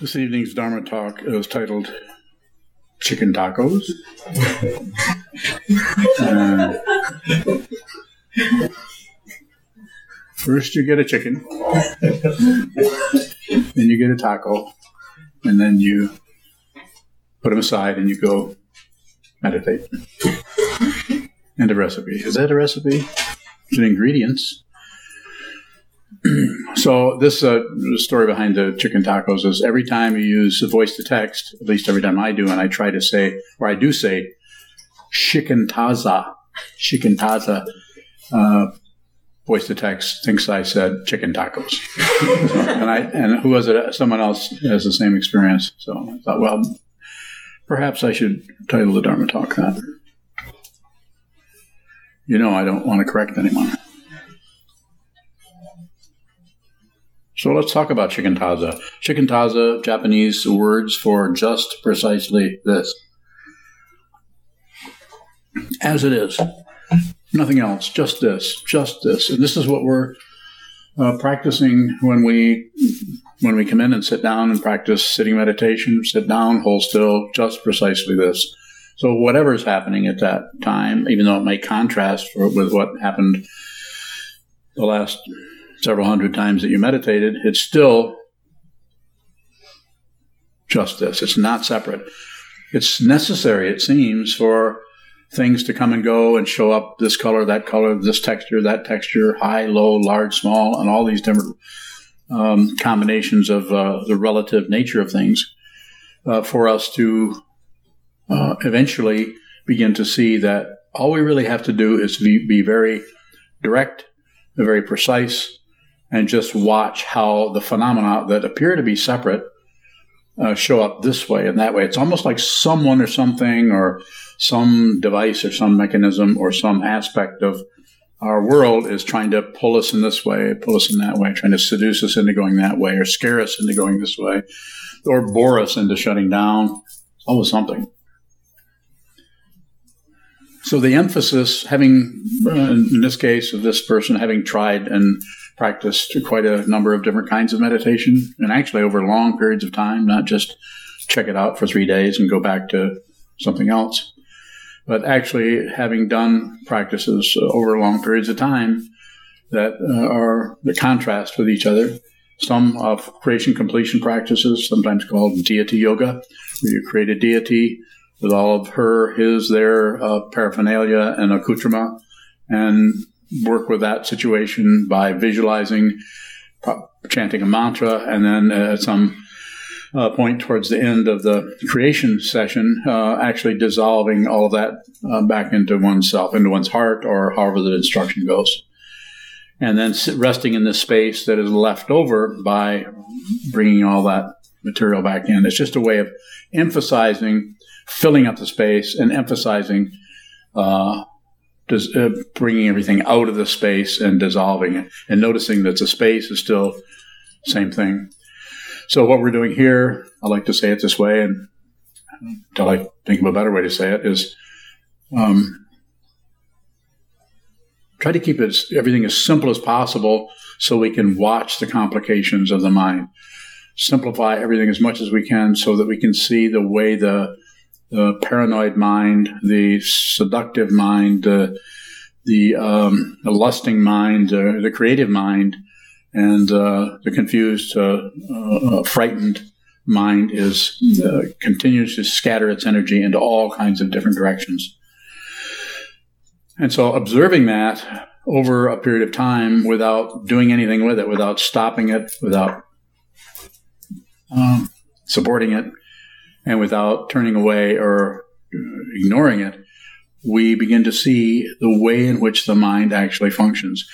This evening's Dharma talk is titled Chicken Tacos. Uh, first, you get a chicken, then you get a taco, and then you put them aside and you go meditate. And a recipe. Is that a recipe? It's an ingredients. so this uh, story behind the chicken tacos is every time you use voice to text, at least every time I do, and I try to say, or I do say, chicken taza, chicken taza, uh, voice to text thinks I said chicken tacos, and I and who was it? Someone else has the same experience. So I thought, well, perhaps I should title the Dharma talk that. You know, I don't want to correct anyone. So let's talk about shikantaza. Shikantaza, Japanese words for just precisely this. As it is. Nothing else, just this, just this. And this is what we're uh, practicing when we when we come in and sit down and practice sitting meditation, sit down, hold still, just precisely this. So whatever is happening at that time, even though it may contrast with what happened the last several hundred times that you meditated, it's still just this. It's not separate. It's necessary, it seems, for things to come and go and show up this color, that color, this texture, that texture, high, low, large, small, and all these different um, combinations of uh, the relative nature of things uh, for us to uh, eventually begin to see that all we really have to do is be, be very direct, very precise, and just watch how the phenomena that appear to be separate uh, show up this way and that way. It's almost like someone or something or some device or some mechanism or some aspect of our world is trying to pull us in this way, pull us in that way, trying to seduce us into going that way or scare us into going this way or bore us into shutting down. Always something. So the emphasis, having, uh, in this case of this person, having tried and practiced quite a number of different kinds of meditation, and actually over long periods of time, not just check it out for three days and go back to something else, but actually having done practices over long periods of time that uh, are the contrast with each other. Some of creation completion practices, sometimes called deity yoga, where you create a deity with all of her, his, their uh, paraphernalia and accoutrement, and work with that situation by visualizing, chanting a mantra, and then at some uh, point towards the end of the creation session, uh, actually dissolving all of that uh, back into oneself, into one's heart, or however the instruction goes. And then resting in the space that is left over by bringing all that material back in. It's just a way of emphasizing, filling up the space, and emphasizing uh, does, uh, bringing everything out of the space and dissolving it, and noticing that the space is still same thing. So what we're doing here, I like to say it this way, and until I think of a better way to say it, is um, try to keep it everything as simple as possible, so we can watch the complications of the mind. Simplify everything as much as we can, so that we can see the way the the paranoid mind, the seductive mind, uh, the, um, the, lusting mind, uh, the creative mind, and uh, the confused, uh, uh, frightened mind is uh, continues to scatter its energy into all kinds of different directions. And so, observing that over a period of time without doing anything with it, without stopping it, without um, supporting it, and without turning away or ignoring it, we begin to see the way in which the mind actually functions.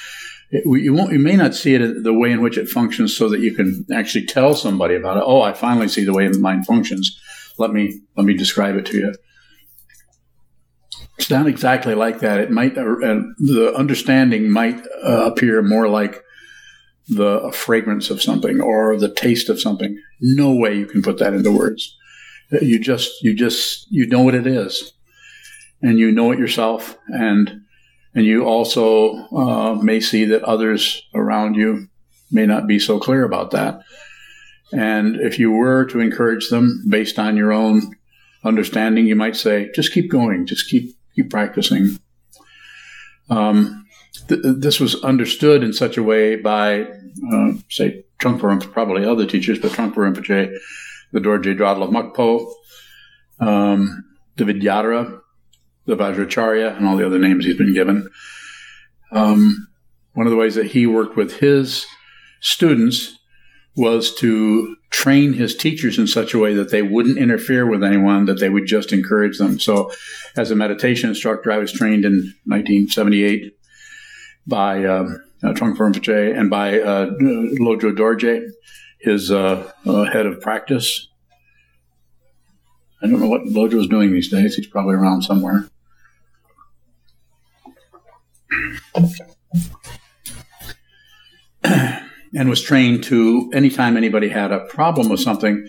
It, you, won't, you may not see it the way in which it functions so that you can actually tell somebody about it. Oh, I finally see the way the mind functions. Let me let me describe it to you. It's not exactly like that. It might uh, the understanding might uh, appear more like the fragrance of something or the taste of something. No way you can put that into words. You just, you just, you know what it is, and you know it yourself, and and you also uh, may see that others around you may not be so clear about that, And if you were to encourage them based on your own understanding, you might say, just keep going, just keep keep practicing. Um, th- this was understood in such a way by, uh, say, Trungpa probably other teachers, but Trungpa Rinpoche, the Dorje Dradul Mukpo, um, the Vidyadhara, the Vajracharya, and all the other names he's been given. Um, one of the ways that he worked with his students was to train his teachers in such a way that they wouldn't interfere with anyone, that they would just encourage them. So, as a meditation instructor, I was trained in 1978 by uh, Trungpa Rinpoche and by uh, Lodro Dorje, his uh, uh, head of practice. I don't know what Lodro is doing these days. He's probably around somewhere. and was trained to anytime anybody had a problem with something,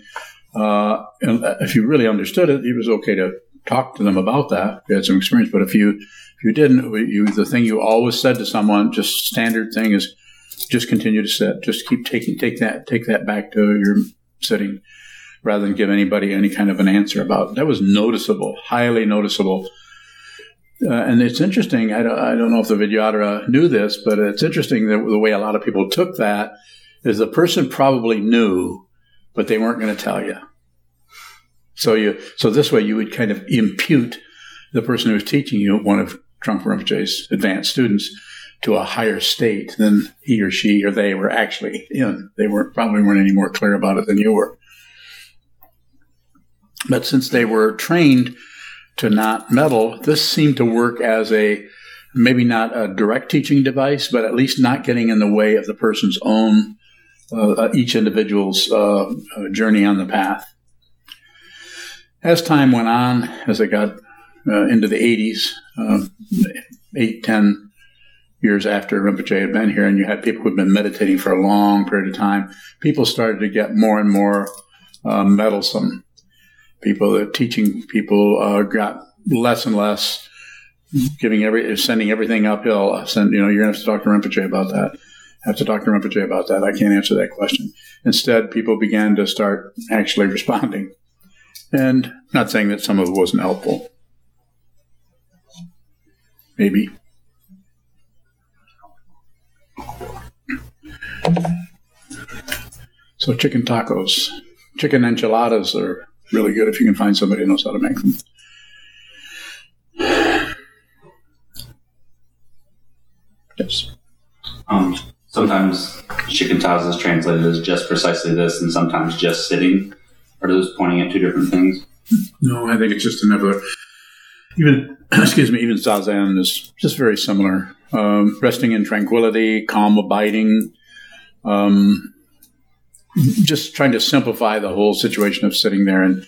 uh, if you really understood it, it was okay to talk to them about that. You had some experience, but if you if you didn't, you, the thing you always said to someone, just standard thing is, just continue to sit. Just keep taking take that take that back to your sitting, rather than give anybody any kind of an answer about. It. That was noticeable, highly noticeable. Uh, and it's interesting. I don't, I don't know if the Vidyadhara knew this, but it's interesting that the way a lot of people took that is the person probably knew, but they weren't going to tell you. So you, so this way you would kind of impute the person who was teaching you, one of Trungpa Rinpoche's advanced students, to a higher state than he or she or they were actually in. They weren't probably weren't any more clear about it than you were. But since they were trained to not meddle, this seemed to work as a maybe not a direct teaching device, but at least not getting in the way of the person's own, uh, uh each individual's uh, uh, journey on the path. As time went on, as I got uh, into the 80s, uh, eight, ten years after Rinpoche had been here, and you had people who had been meditating for a long period of time, people started to get more and more meddlesome people that teaching people uh, got less and less, giving every sending everything uphill. Send you know you're gonna have to talk to Rinpoche about that. Have to talk to Rinpoche about that. I can't answer that question. Instead, people began to start actually responding, and not saying that some of it wasn't helpful. Maybe. So chicken tacos, chicken enchiladas are really good if you can find somebody who knows how to make them. Yes. Um, sometimes shikantaza is translated as just precisely this, and sometimes just sitting. Are those pointing at two different things? No, I think it's just another. Even excuse me, even zazen is just very similar. Um, resting in tranquility, calm abiding. Um, just trying to simplify the whole situation of sitting there. And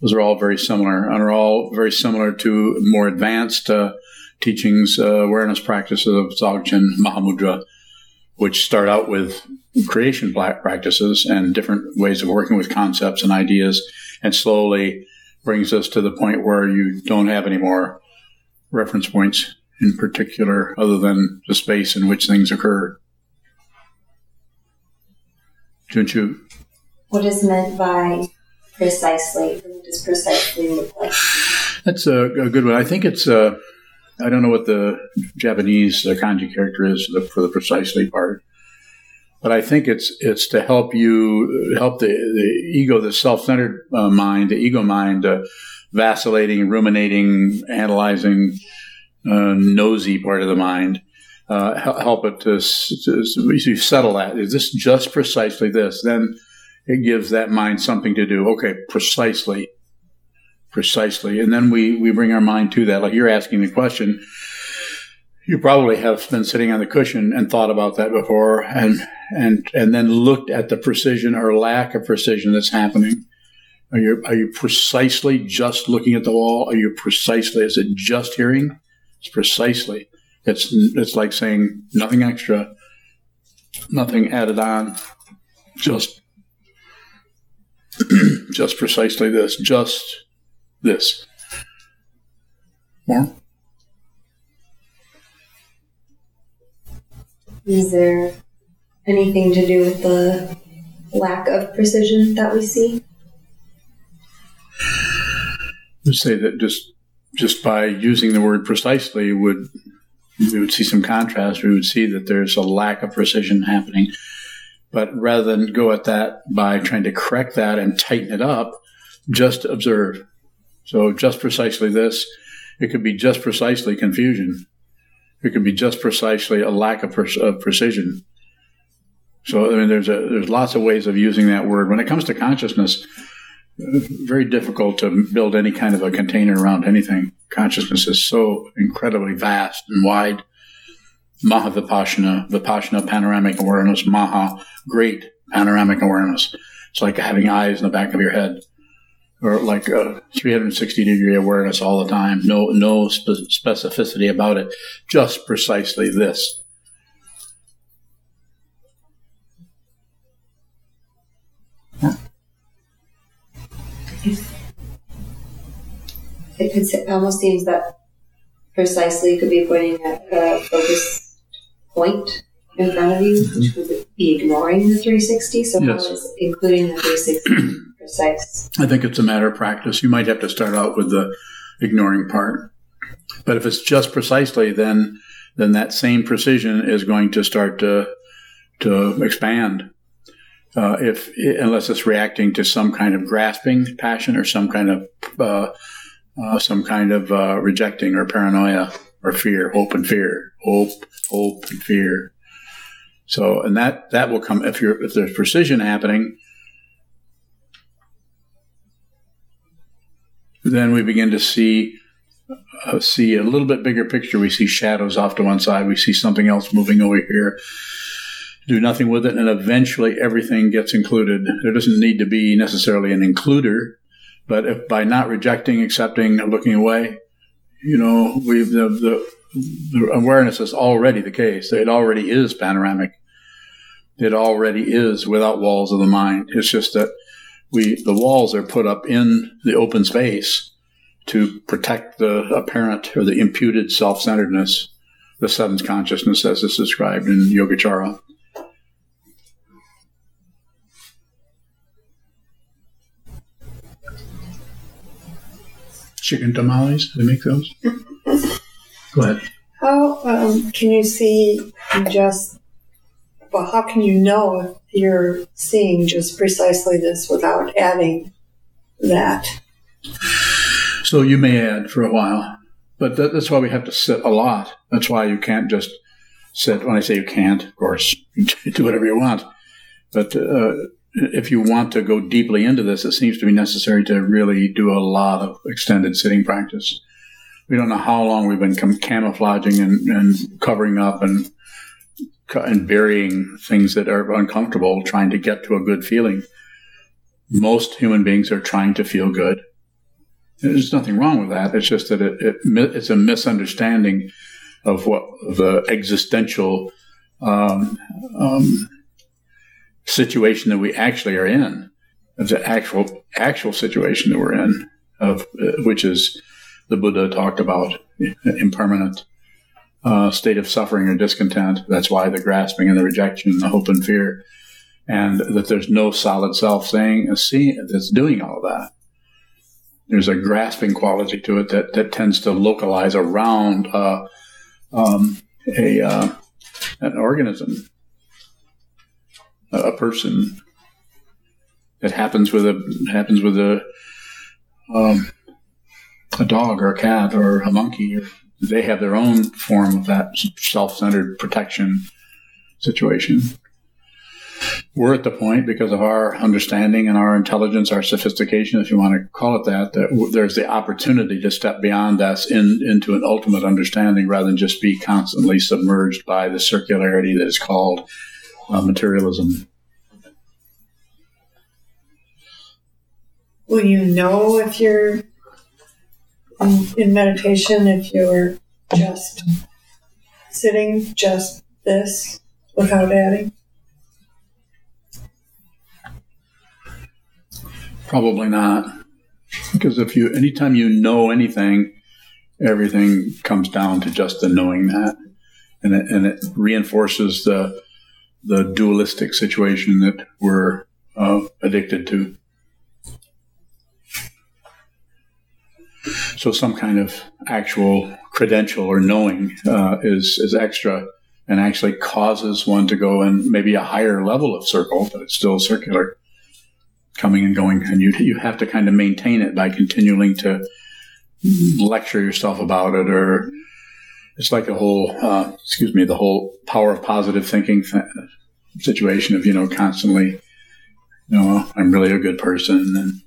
those are all very similar and are all very similar to more advanced uh, teachings, uh, awareness practices of Dzogchen Mahamudra, which start out with creation practices and different ways of working with concepts and ideas, and slowly brings us to the point where you don't have any more reference points in particular other than the space in which things occur. Junchu. What is meant by precisely? What does precisely look like? That's a, a good one. I think it's. Uh, I don't know what the Japanese uh, kanji character is for the, precisely part, but I think it's it's to help you help the, the ego, the self-centered uh, mind, the ego mind, uh, vacillating, ruminating, analyzing, uh, nosy part of the mind uh, help it to, to, to settle that. Is this just precisely this? Then it gives that mind something to do. Okay, precisely, precisely, and then we we bring our mind to that. Like you're asking the question, you probably have been sitting on the cushion and thought about that before, and and and then looked at the precision or lack of precision that's happening. Are you are you precisely just looking at the wall? Are you precisely? Is it just hearing? It's precisely. It's it's like saying nothing extra, nothing added on, just just precisely this, just this. More? Is there anything to do with the lack of precision that we see? would say that just just by using the word precisely would we would see some contrast. We would see that there's a lack of precision happening. But rather than go at that by trying to correct that and tighten it up, just observe. So just precisely this, it could be just precisely confusion. It could be just precisely a lack of, pre- of precision. So I mean, there's a, there's lots of ways of using that word. When it comes to consciousness, very difficult to build any kind of a container around anything. Consciousness is so incredibly vast and wide. Maha Vipassana, Vipassana panoramic awareness, Maha, great panoramic awareness. It's like having eyes in the back of your head, or like a 360 degree awareness all the time. No, no spe- specificity about it. Just precisely this. It almost seems that precisely could be pointing at a focus point in front of you, which would be ignoring the 360. So Yes. how is including the 360 precise? I think it's a matter of practice. You might have to start out with the ignoring part. But if it's just precisely, then then that same precision is going to start to to expand. Uh, if unless it's reacting to some kind of grasping passion or some kind of uh, uh, some kind of uh, rejecting or paranoia or fear, hope and fear, hope, hope and fear. So, and that that will come if you're if there's precision happening. then we begin to see uh, see a little bit bigger picture. We see shadows off to one side. We see something else moving over here. Do nothing with it, and eventually everything gets included. There doesn't need to be necessarily an includer, but if by not rejecting, accepting, looking away, you know, we the, the the awareness is already the case. It already is panoramic. It already is without walls of the mind. It's just that we the walls are put up in the open space to protect the apparent or the imputed self-centeredness, the seventh consciousness as is described in Yogacara. Chicken tamales, they make those? Go ahead. How um, can you see just, well, how can you know if you're seeing just precisely this without adding that? So you may add for a while, but that, that's why we have to sit a lot. That's why you can't just sit. When I say you can't, of course, do whatever you want. But uh, if you want to go deeply into this, it seems to be necessary to really do a lot of extended sitting practice. We don't know how long we've been cam- camouflaging and, and covering up and and burying things that are uncomfortable, trying to get to a good feeling. Most human beings are trying to feel good. There's nothing wrong with that. It's just that it, it it's a misunderstanding of what the existential um, um, situation that we actually are in, of the actual actual situation that we're in, of uh, which is the Buddha talked about impermanent uh, state of suffering or discontent. That's why the grasping and the rejection, and the hope and fear, and that there's no solid self saying seeing that's doing all that. There's a grasping quality to it that, that tends to localize around uh, um, a uh, an organism, a, person. It happens with a happens with a um, a dog or a cat or a monkey. They have their own form of that self-centered protection situation. We're at the point because of our understanding and our intelligence, our sophistication, if you want to call it that, that there's the opportunity to step beyond us in, into an ultimate understanding rather than just be constantly submerged by the circularity that is called uh, materialism. Will you know if you're in, in meditation, if you're just sitting, just this, without adding? Probably not. Because if you, anytime you know anything, everything comes down to just the knowing that. And it, and it reinforces the, the dualistic situation that we're uh, addicted to. So some kind of actual credential or knowing uh, is is extra and actually causes one to go in maybe a higher level of circle, but it's still circular, coming and going. And you you have to kind of maintain it by continuing to lecture yourself about it, or it's like a whole uh, excuse me, the whole power of positive thinking th- situation of you know constantly, you know, I'm really a good person and.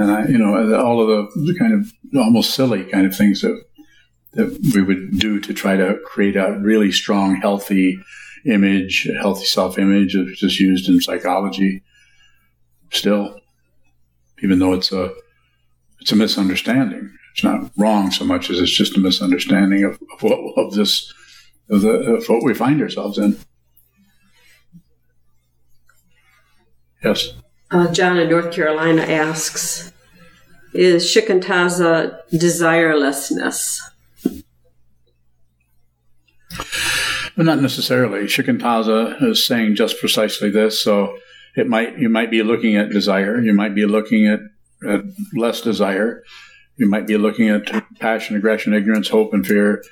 And I, you know, all of the, the kind of almost silly kind of things that that we would do to try to create a really strong, healthy image, healthy self-image, which is used in psychology. Still, even though it's a it's a misunderstanding. It's not wrong so much as it's just a misunderstanding of, of what of this of, the, of what we find ourselves in. Yes. Uh, John in North Carolina asks, "Is shikantaza desirelessness?" But not necessarily. Shikantaza is saying just precisely this. So it might you might be looking at desire. You might be looking at, at less desire. You might be looking at passion, aggression, ignorance, hope, and fear.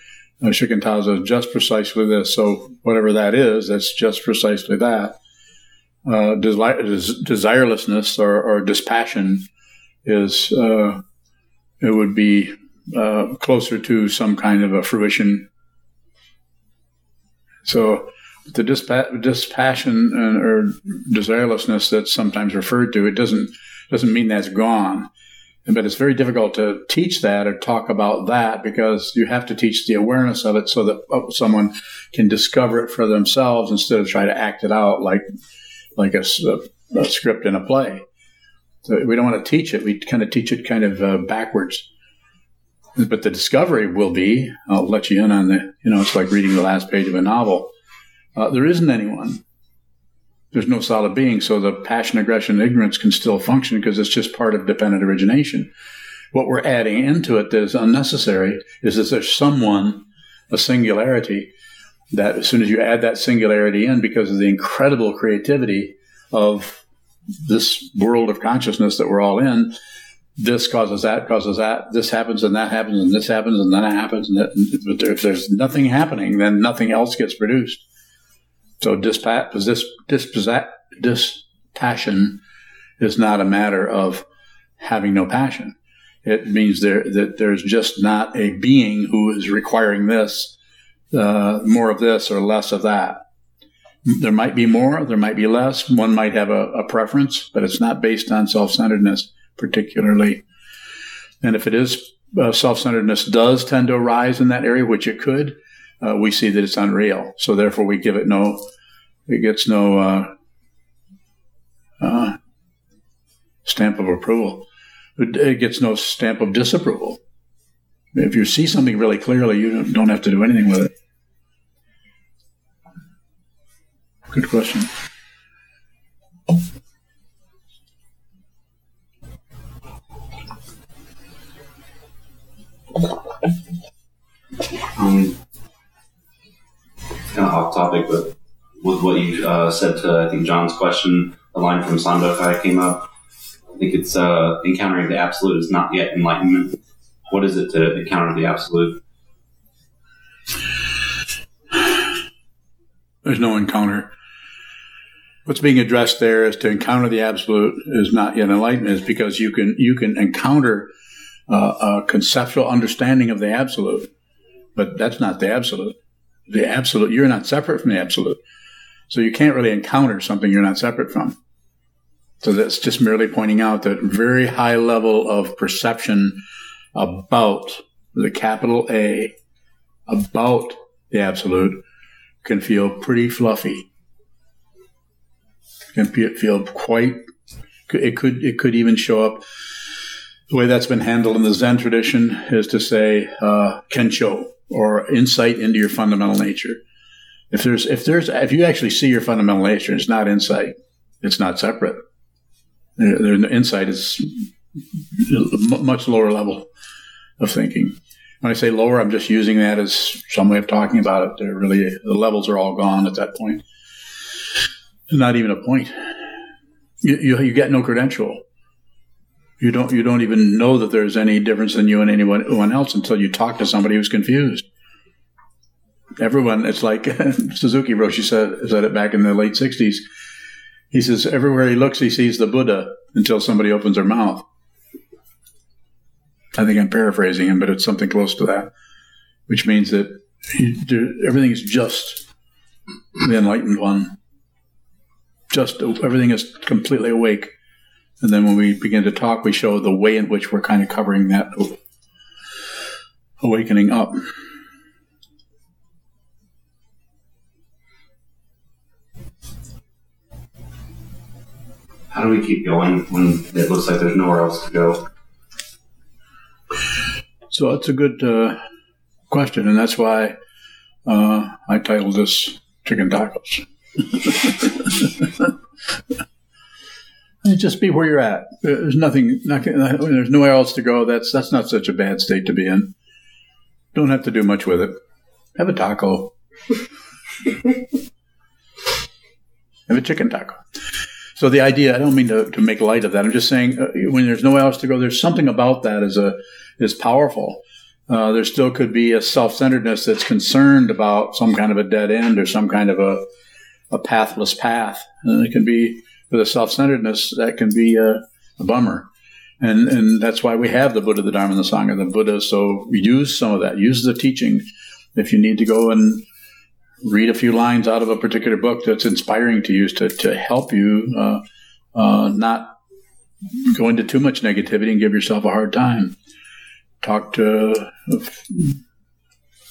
Uh, Shikantaza is just precisely this. So whatever that is, that's just precisely that. Uh, des- desirelessness or, or, dispassion is uh, it would be uh, closer to some kind of a fruition so the dispa- dispassion and, or desirelessness that's sometimes referred to, it doesn't doesn't mean that's gone. But it's very difficult to teach that or talk about that because you have to teach the awareness of it so that uh, someone can discover it for themselves instead of try to act it out like like a, a, a script in a play. So we don't want to teach it. We kind of teach it kind of uh, backwards. But the discovery will be, I'll let you in on the, you know, it's like reading the last page of a novel. Uh, there isn't anyone. There's no solid being, so the passion, aggression, ignorance can still function because it's just part of dependent origination. What we're adding into it that is unnecessary is that there's someone, a singularity, that as soon as you add that singularity in, because of the incredible creativity of this world of consciousness that we're all in, this causes that, causes that, this happens and that happens and this happens and then it happens. And that, if there's nothing happening, then nothing else gets produced. So this, dispassion is not a matter of having no passion. It means there, that there's just not a being who is requiring this, uh, more of this or less of that. There might be more, there might be less. One might have a, a preference, but it's not based on self-centeredness particularly. And if it is uh, self-centeredness does tend to arise in that area, which it could, uh, we see that it's unreal. So therefore, we give it no, it gets no uh, uh stamp of approval. It gets no stamp of disapproval. If you see something really clearly, you don't, have to do anything with it. Good question. Um, off topic, but with what you uh, said to I think John's question, a line from Sandokai came up. I think it's uh, encountering the absolute is not yet enlightenment. What is it to encounter the absolute? There's no encounter. What's being addressed there is to encounter the absolute is not yet enlightenment, is because you can you can encounter uh, a conceptual understanding of the absolute, but that's not the absolute. The absolute, you're not separate from the absolute. So you can't really encounter something you're not separate from. So that's just merely pointing out that very high level of perception about the capital A, about the absolute, can feel pretty fluffy. Can feel quite. It could. It could even show up the way that's been handled in the Zen tradition is to say uh, kensho or insight into your fundamental nature. If there's if there's if you actually see your fundamental nature, it's not insight. It's not separate. The insight is much lower level of thinking. When I say lower, I'm just using that as some way of talking about it. They're really the levels are all gone at that point. Not even a point. you, you, you get no credential. You don't you don't even know that there's any difference in you and anyone, else until you talk to somebody who's confused. Everyone, it's like Suzuki Roshi said said it back in the late '60s. He says everywhere he looks, he sees the Buddha until somebody opens their mouth. I think I'm paraphrasing him, but it's something close to that, which means that everything is just the enlightened one. Just everything is completely awake. And then when we begin to talk, we show the way in which we're kind of covering that awakening up. How do we keep going when it looks like there's nowhere else to go? So that's a good uh, question, and that's why uh, I titled this "Chicken Tacos." just be where you're at. There's nothing, nothing. There's nowhere else to go. That's that's not such a bad state to be in. Don't have to do much with it. Have a taco. have a chicken taco. So the idea, I don't mean to, to make light of that. I'm just saying uh, when there's nowhere else to go, there's something about that is a is powerful. Uh, there still could be a self-centeredness that's concerned about some kind of a dead end or some kind of a a pathless path. And it can be with a self-centeredness that can be a, a bummer. And, and that's why we have the Buddha, the Dharma, and the Sangha, the Buddha. So use some of that. Use the teaching. If you need to go and read a few lines out of a particular book that's inspiring to you to, to help you uh, uh, not go into too much negativity and give yourself a hard time. Talk to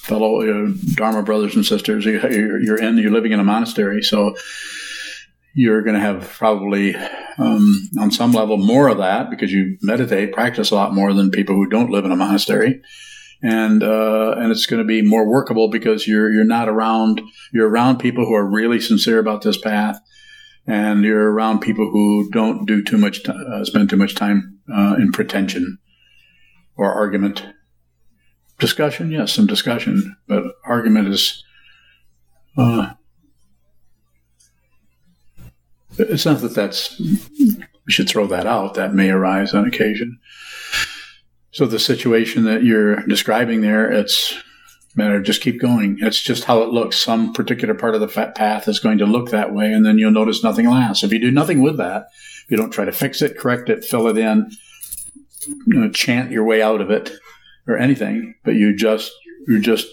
fellow uh, Dharma brothers and sisters. You're, you're in, you're living in a monastery. So you're going to have probably um, on some level more of that because you meditate, practice a lot more than people who don't live in a monastery, and uh, and it's going to be more workable because you're you're not around you're around people who are really sincere about this path, and you're around people who don't do too much t- uh, spend too much time uh, in pretension or argument. Discussion, yes, some discussion, but argument is. Uh, it's not that that's, we should throw that out. That may arise on occasion. So the situation that you're describing there, it's matter just keep going. It's just how it looks. Some particular part of the path is going to look that way, and then you'll notice nothing lasts. If you do nothing with that, if you don't try to fix it, correct it, fill it in, you know, chant your way out of it or anything, but you just you just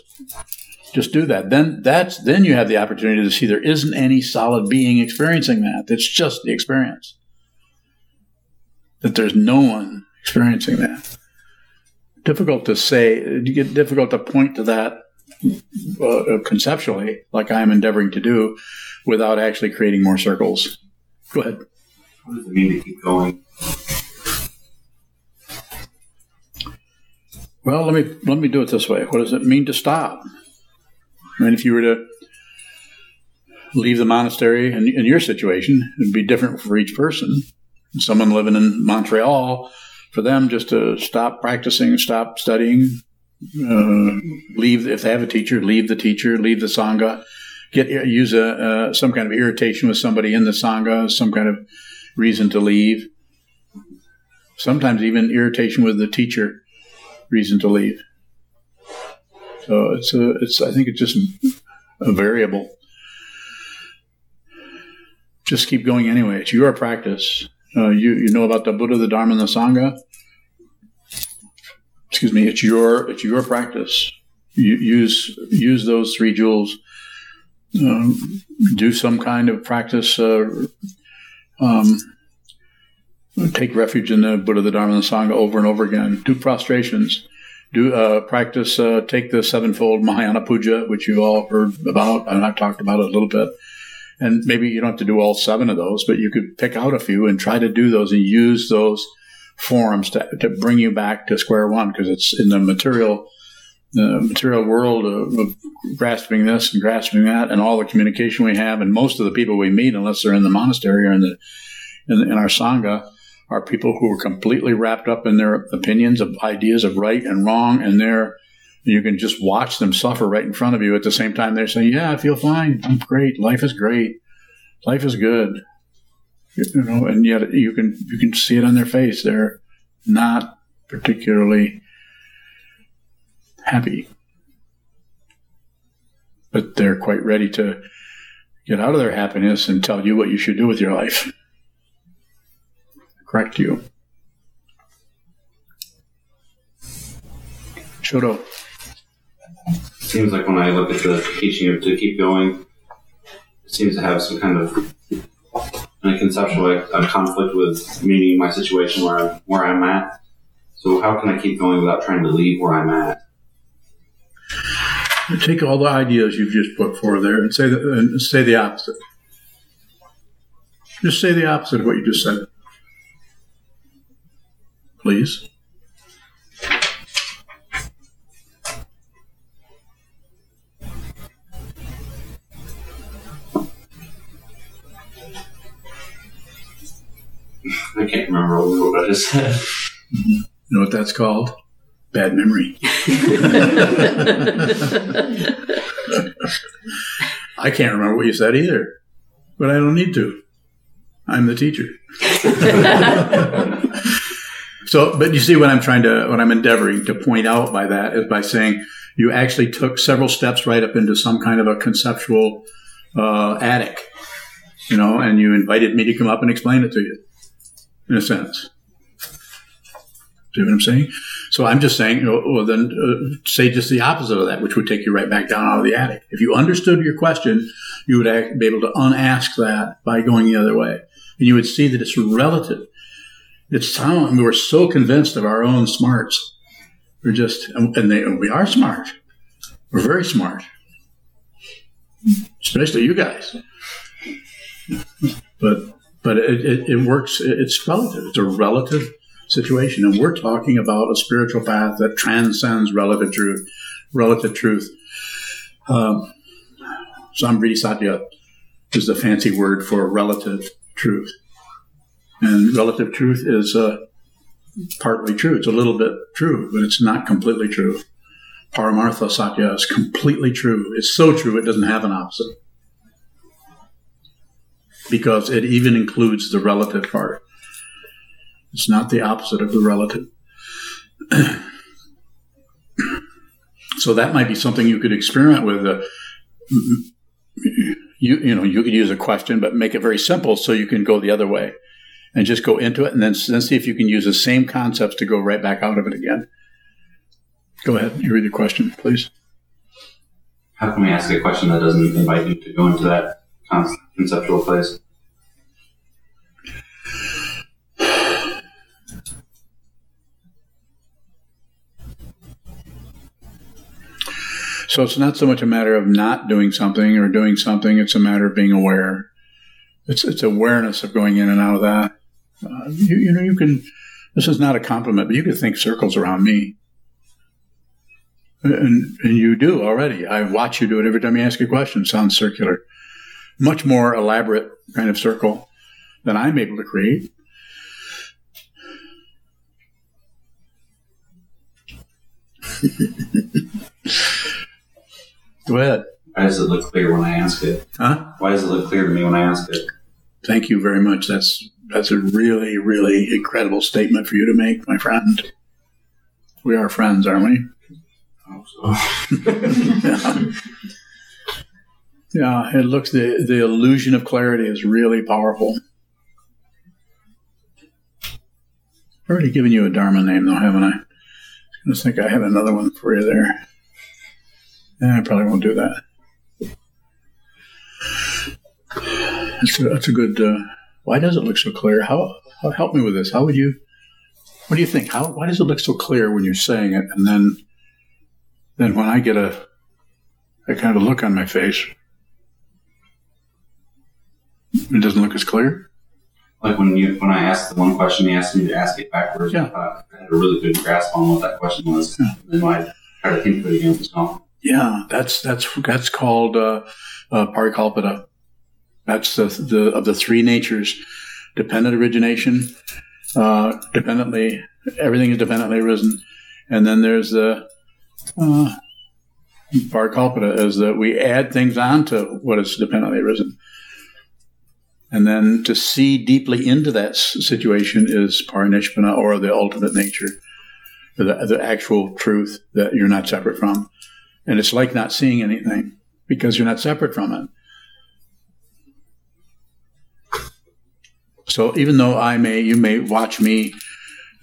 just do that. Then that's then you have the opportunity to see there isn't any solid being experiencing that. It's just the experience. That there's no one experiencing that. Difficult to say. Get difficult to point to that uh, conceptually, like I am endeavoring to do, without actually creating more circles. Go ahead. What does it mean to keep going? Well, let me let me do it this way. What does it mean to stop? I mean, if you were to leave the monastery in, in your situation, it'd be different for each person. Someone living in Montreal, for them just to stop practicing, stop studying, uh, leave if they have a teacher, leave the teacher, leave the sangha, get use a uh, some kind of irritation with somebody in the sangha, some kind of reason to leave. Sometimes even irritation with the teacher, reason to leave. So it's a, it's I think it's just a variable. Just keep going anyway. It's your practice. Uh, you you know about the Buddha, the Dharma, and the Sangha. Excuse me. It's your it's your practice. You, use use those three jewels. Um, do some kind of practice. Uh, um, take refuge in the Buddha, the Dharma, and the Sangha over and over again. Do prostrations do uh, practice, uh, take the sevenfold Mahayana Puja, which you all heard about, and I've talked about it a little bit. And maybe you don't have to do all seven of those, but you could pick out a few and try to do those and use those forms to, to bring you back to square one because it's in the material the material world of, of, grasping this and grasping that and all the communication we have and most of the people we meet unless they're in the monastery or in the in, in our sangha are people who are completely wrapped up in their opinions of ideas of right and wrong, and they're you can just watch them suffer right in front of you. At the same time, they're saying, "Yeah, I feel fine. I'm great. Life is great. Life is good." You know, and yet you can you can see it on their face. They're not particularly happy, but they're quite ready to get out of their happiness and tell you what you should do with your life. Correct you. Shodo. seems like when I look at the teaching of to keep going, it seems to have some kind of a conceptual a conflict with meeting my situation where I'm where I'm at. So how can I keep going without trying to leave where I'm at? Take all the ideas you've just put forward there and say the, and say the opposite. Just say the opposite of what you just said. Please. I can't remember what I just said. You know what that's called? Bad memory. I can't remember what you said either, but I don't need to. I'm the teacher. so, but you see what I'm trying to, what I'm endeavoring to point out by that is by saying you actually took several steps right up into some kind of a conceptual uh, attic, you know, and you invited me to come up and explain it to you, in a sense. See what I'm saying? So I'm just saying, well, then uh, say just the opposite of that, which would take you right back down out of the attic. If you understood your question, you would be able to unask that by going the other way. And you would see that it's relative. It's sound. Mean, we're so convinced of our own smarts. We're just, and they, we are smart. We're very smart. Especially you guys. But, but it, it, it works. It's relative. It's a relative situation. And we're talking about a spiritual path that transcends relative truth. Relative truth. Um, Samvriti Satya is the fancy word for relative truth. And relative truth is uh, partly true. It's a little bit true, but it's not completely true. Paramartha Satya is completely true. It's so true it doesn't have an opposite. Because it even includes the relative part. It's not the opposite of the relative. so that might be something you could experiment with. Uh, you you know you could use a question, but make it very simple so you can go the other way, and just go into it, and then then see if you can use the same concepts to go right back out of it again. Go ahead. You read the question, please. How can we ask a question that doesn't invite you to go into that conceptual place? So it's not so much a matter of not doing something or doing something, it's a matter of being aware. It's, it's awareness of going in and out of that. Uh, you, you know, you can, this is not a compliment, but you can think circles around me. And, and you do already. I watch you do it every time you ask a question. It sounds circular. Much more elaborate kind of circle than I'm able to create. Go ahead. Why does it look clear when I ask it? Huh? Why does it look clear to me when I ask it? Thank you very much. That's that's a really, really incredible statement for you to make, my friend. We are friends, aren't we? I hope so. yeah. yeah, it looks the the illusion of clarity is really powerful. I've already given you a Dharma name, though, haven't I? I just think I had another one for you there. Yeah, I probably won't do that. That's a, that's a good. Uh, why does it look so clear? How, how help me with this? How would you? What do you think? How why does it look so clear when you're saying it, and then then when I get a a kind of a look on my face, it doesn't look as clear. Like when you when I asked the one question, you asked me to ask it backwards. Yeah. I had a really good grasp on what that question was. Yeah. And then I try to think of it again, it's gone. Yeah, that's that's that's called uh, uh, parikalpita. That's the, the of the three natures: dependent origination, uh, dependently everything is dependently arisen, and then there's the uh, parikalpita, is that we add things onto what is dependently arisen. And then to see deeply into that situation is parinishpanna or the ultimate nature, the, the actual truth that you're not separate from. And it's like not seeing anything because you're not separate from it. So even though I may, you may watch me,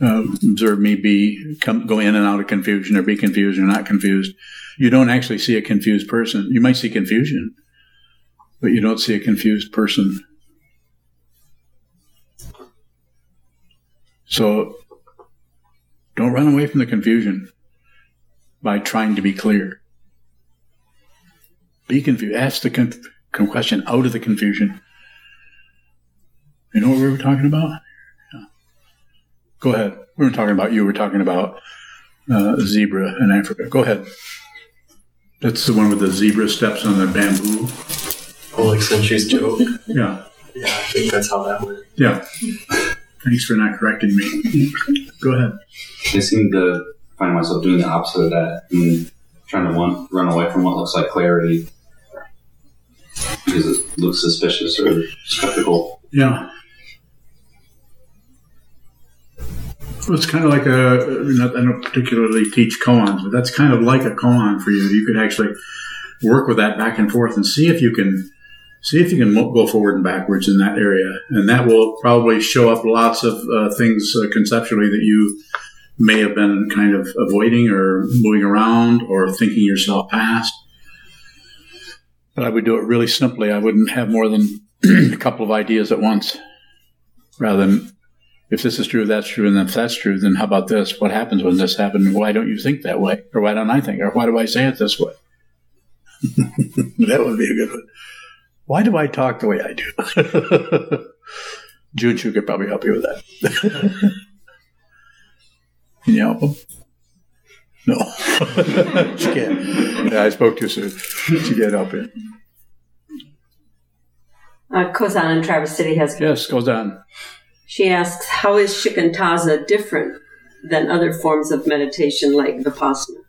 uh, observe me be come go in and out of confusion or be confused or not confused, you don't actually see a confused person. You might see confusion, but you don't see a confused person. So don't run away from the confusion by trying to be clear. Be confused. Ask the question out of the confusion. You know what we were talking about? Yeah. Go ahead. We weren't talking about you. We're talking about uh, a zebra in Africa. Go ahead. That's the one with the zebra steps on the bamboo. Oh, like Century's joke. Yeah. Yeah, I think that's how that went. Yeah. Thanks for not correcting me. Go ahead. I seem to find myself doing the opposite of that and trying to one, run away from what looks like clarity because it looks suspicious or skeptical. Yeah. Well, it's kind of like a, I don't particularly teach koans, but that's kind of like a koan for you. You could actually work with that back and forth and see if you can, see if you can go forward and backwards in that area. And that will probably show up lots of uh, things uh, conceptually that you may have been kind of avoiding or moving around or thinking yourself past. But I would do it really simply. I wouldn't have more than a couple of ideas at once rather than if this is true, that's true, and if that's true, then how about this? What happens when this happens? Why don't you think that way? Or why don't I think? Or why do I say it this way? that would be a good one. Why do I talk the way I do? June Chu could probably help you with that. Can you help him? No. she can't. Yeah, I spoke too soon. She can't help you. Uh, Kozan in Traverse City has. Yes, goes on. She asks, "How is shikantaza different than other forms of meditation like vipassana?"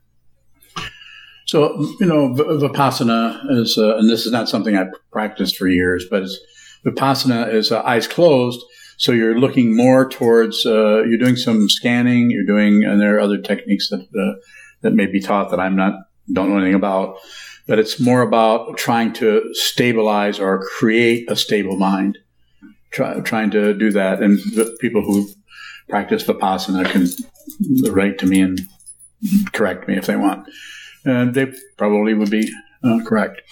So, you know, Vipassana is, uh, and this is not something I've practiced for years, but Vipassana is uh, eyes closed. So you're looking more towards, uh, you're doing some scanning, you're doing, and there are other techniques that, uh, that may be taught that I'm not, don't know anything about, but it's more about trying to stabilize or create a stable mind, Try, trying to do that. And people who practice Vipassana can write to me and correct me if they want and they probably would be uh, correct.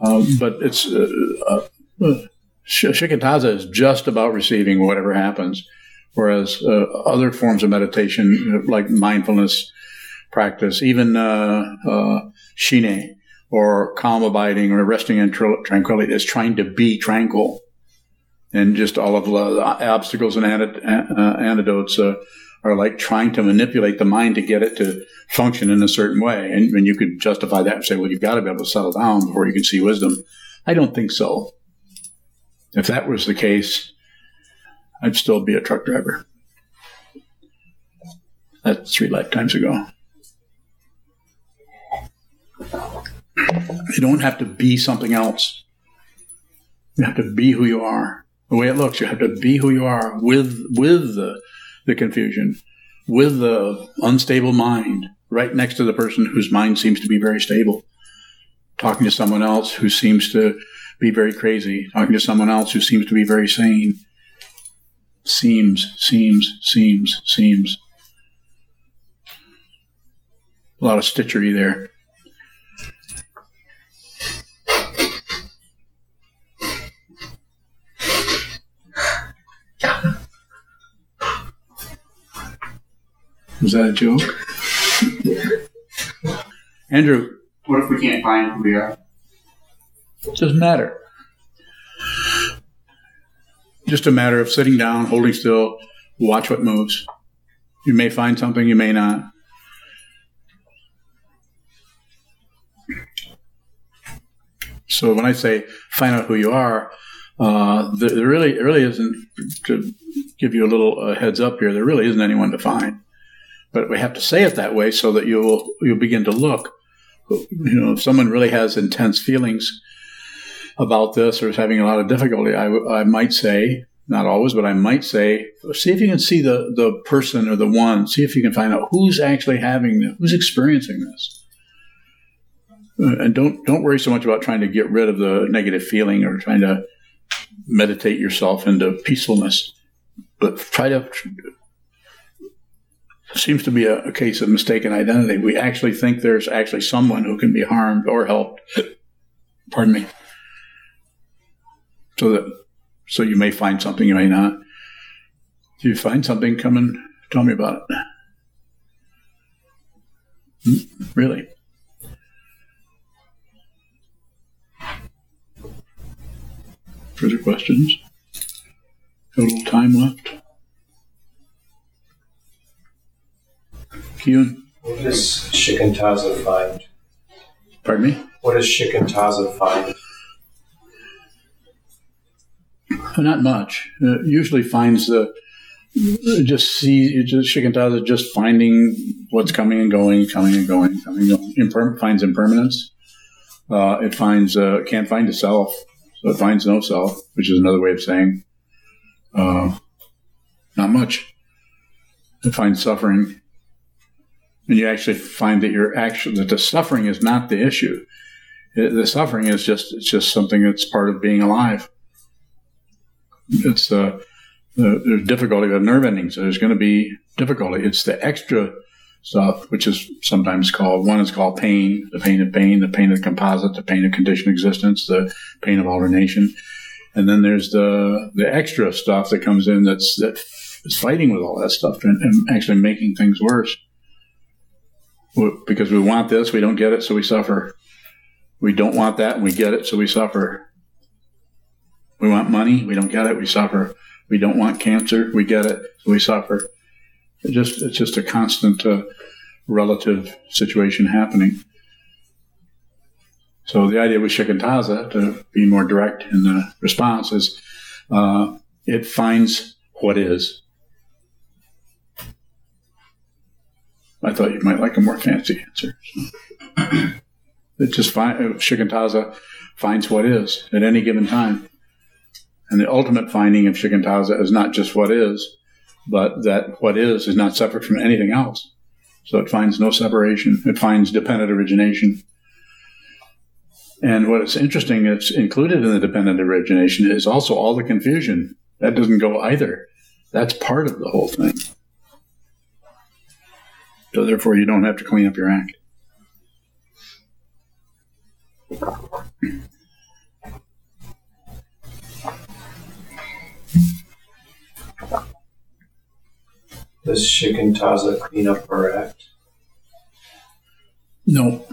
Um, but it's uh, uh, uh, shikantaza is just about receiving whatever happens, whereas uh, other forms of meditation, like mindfulness practice, even uh, uh, shinay or calm abiding or resting in tr- tranquility, is trying to be tranquil. And just all of the obstacles and uh, antidotes uh, are like trying to manipulate the mind to get it to function in a certain way. And, and you could justify that and say, well, you've got to be able to settle down before you can see wisdom. I don't think so. If that was the case, I'd still be a truck driver. That's three lifetimes ago. You don't have to be something else. You have to be who you are. The way it looks, you have to be who you are with with the the confusion, with the unstable mind, right next to the person whose mind seems to be very stable. Talking to someone else who seems to be very crazy. Talking to someone else who seems to be very sane. Seems, seems, seems, seems. A lot of stitchery there. Was that a joke? Andrew, what if we can't find who we are? It doesn't matter. Just a matter of sitting down, holding still, watch what moves. You may find something, you may not. So when I say find out who you are, uh, there, there really, it really isn't to give you a little uh, heads up here. There really isn't anyone to find but we have to say it that way so that you'll you'll begin to look. You know, if someone really has intense feelings about this or is having a lot of difficulty, I, I might say, not always, but I might say, see if you can see the, the person or the one, see if you can find out who's actually having, this, who's experiencing this. And don't don't worry so much about trying to get rid of the negative feeling or trying to meditate yourself into peacefulness, but try to. Seems to be a, a case of mistaken identity. We actually think there's actually someone who can be harmed or helped. Pardon me. So that so you may find something, you may not. If you find something, come and tell me about it. Hmm? Really? Further questions? Got a little time left. What does Shikantaza find? pardon me? What does Shikantaza find? Not much. Uh, usually finds the just see just Shikantaza just finding what's coming and going, coming and going, coming and going. Finds impermanence. Uh, it finds uh, can't find a self, so it finds no self, which is another way of saying uh, not much. It finds suffering, and you actually find that you're actually that the suffering is not the issue. The suffering is just it's just something that's part of being alive it's uh, the, there's difficulty with nerve endings. So there's going to be difficulty. It's the extra stuff, which is sometimes called one is called pain, the pain of pain, the pain of composite, the pain of conditioned existence, the pain of alternation, and then there's the the extra stuff that comes in that's that is fighting with all that stuff and, and actually making things worse. Because we want this, we don't get it, so we suffer. We don't want that, and we get it, so we suffer. We want money, we don't get it, we suffer. We don't want cancer, we get it, so we suffer. It just it's just a constant uh, relative situation happening. So the idea with shikantaza, to be more direct in the response, is uh, it finds what is. I thought you might like a more fancy answer. it just find, uh, shikantaza finds what is at any given time. And the ultimate finding of Shikantaza is not just what is, but that what is is not separate from anything else. So it finds no separation. It finds dependent origination. And what is interesting, it's included in the dependent origination is also all the confusion. That doesn't go either. That's part of the whole thing. So therefore, you don't have to clean up your act. Does Shikantaza clean up our act? No.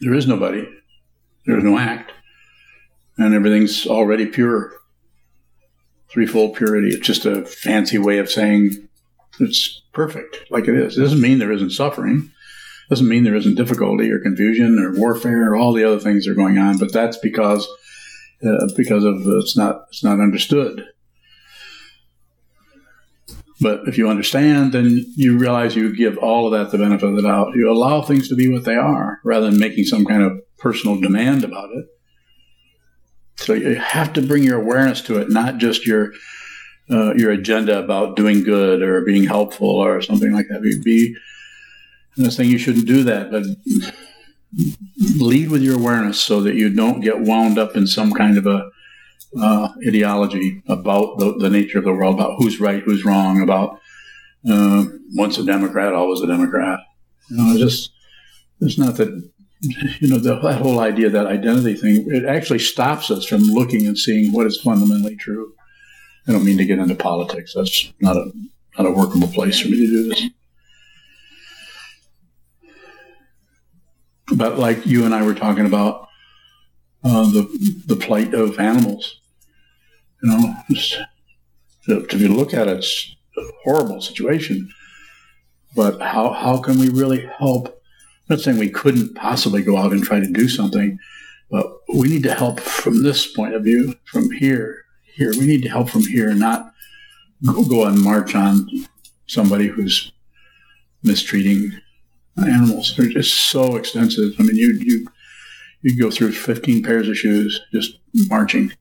There is nobody. There's no act. And everything's already pure. Threefold purity. It's just a fancy way of saying it's perfect, like it is. It doesn't mean there isn't suffering. It doesn't mean there isn't difficulty or confusion or warfare or all the other things that are going on. But that's because uh, because of uh, it's not it's not understood. But if you understand, then you realize you give all of that the benefit of the doubt. You allow things to be what they are rather than making some kind of personal demand about it. So you have to bring your awareness to it, not just your uh, your agenda about doing good or being helpful or something like that. Be, be I'm saying you shouldn't do that, but lead with your awareness so that you don't get wound up in some kind of a uh, ideology about the, the nature of the world, about who's right, who's wrong, about uh, once a Democrat, always a Democrat. You know, it's just it's not that you know the, that whole idea, that identity thing. It actually stops us from looking and seeing what is fundamentally true. I don't mean to get into politics. That's not a not a workable place for me to do this. But like you and I were talking about uh, the the plight of animals. You know, just, if you look at it, it's a horrible situation. But how how can we really help? I'm not saying we couldn't possibly go out and try to do something, but we need to help from this point of view, from here, here. We need to help from here, not go, go and march on somebody who's mistreating animals. They're just so extensive. I mean, you you You go through 15 pairs of shoes just marching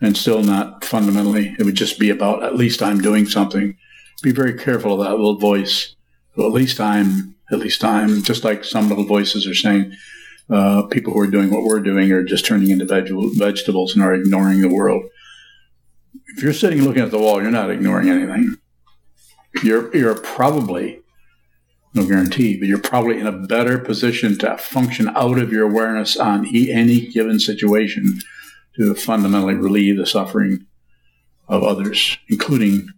and still not fundamentally. It would just be about at least I'm doing something. Be very careful of that little voice. Well, at least I'm, at least I'm, just like some little voices are saying, uh, people who are doing what we're doing are just turning into veg- vegetables and are ignoring the world. If you're sitting looking at the wall, you're not ignoring anything. You're, you're probably no guarantee, but you're probably in a better position to function out of your awareness on any given situation to fundamentally relieve the suffering of others, including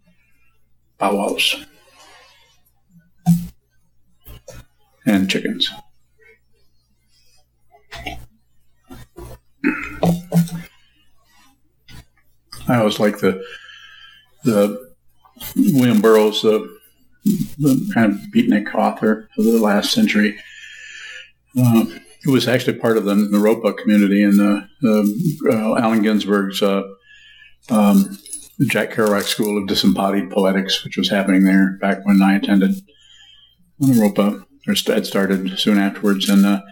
bowwows and chickens. I always like the the William Burroughs, the, the kind of beatnik author of the last century. Uh, who was actually part of the Naropa community and uh, Allen Ginsberg's uh, um, Jack Kerouac School of Disembodied Poetics, which was happening there back when I attended Naropa, or started soon afterwards. And uh,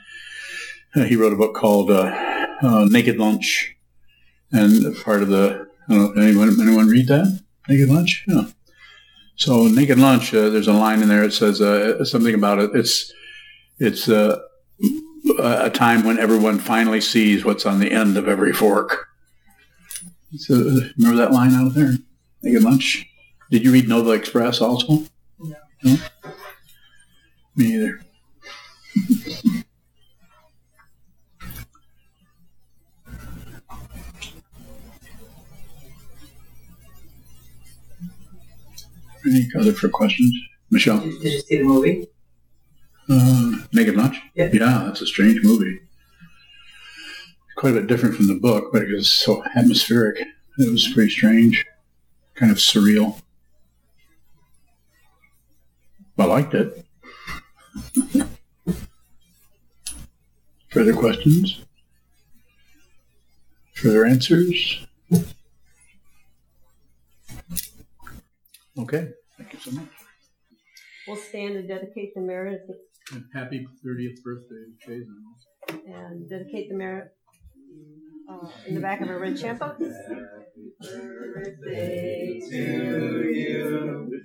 he wrote a book called uh, Naked Lunch. And part of the, I don't know, anyone, anyone read that? Naked Lunch? Yeah. So Naked Lunch, uh, there's a line in there. It says uh, something about it. It's, it's, uh, a time when everyone finally sees what's on the end of every fork. So, remember that line out there? Naked lunch. Did you read Nova Express also? No. no? Me either. Any other for questions? Michelle? Did you see the movie? Uh, Naked Lunch? Yeah. Yeah, that's a strange movie. Quite a bit different from the book, but it was so atmospheric. It was pretty strange, kind of surreal. I liked it. Further questions? Further answers? Okay, thank you so much. We'll stand and dedicate the merit and happy 30th birthday to Chase and dedicate the merit uh, in the back of a red champa. Happy birthday to you.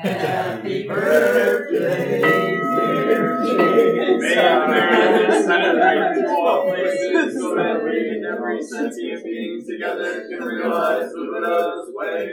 Happy birthday, dear Chase. May our merit celebrate to all places so that we in every sentient being together can realize the Buddha's way.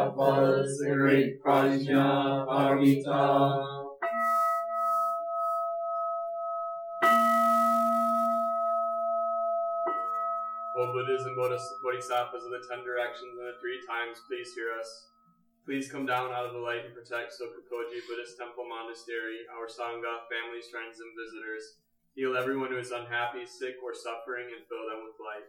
Mahasattvas, the great Prajna Paramita. O Buddhas and Bodhisattvas of the ten directions and the three times, please hear us. Please come down out of the light and protect Sokokoji Buddhist Temple Monastery, our Sangha, families, friends, and visitors. Heal everyone who is unhappy, sick, or suffering, and fill them with light.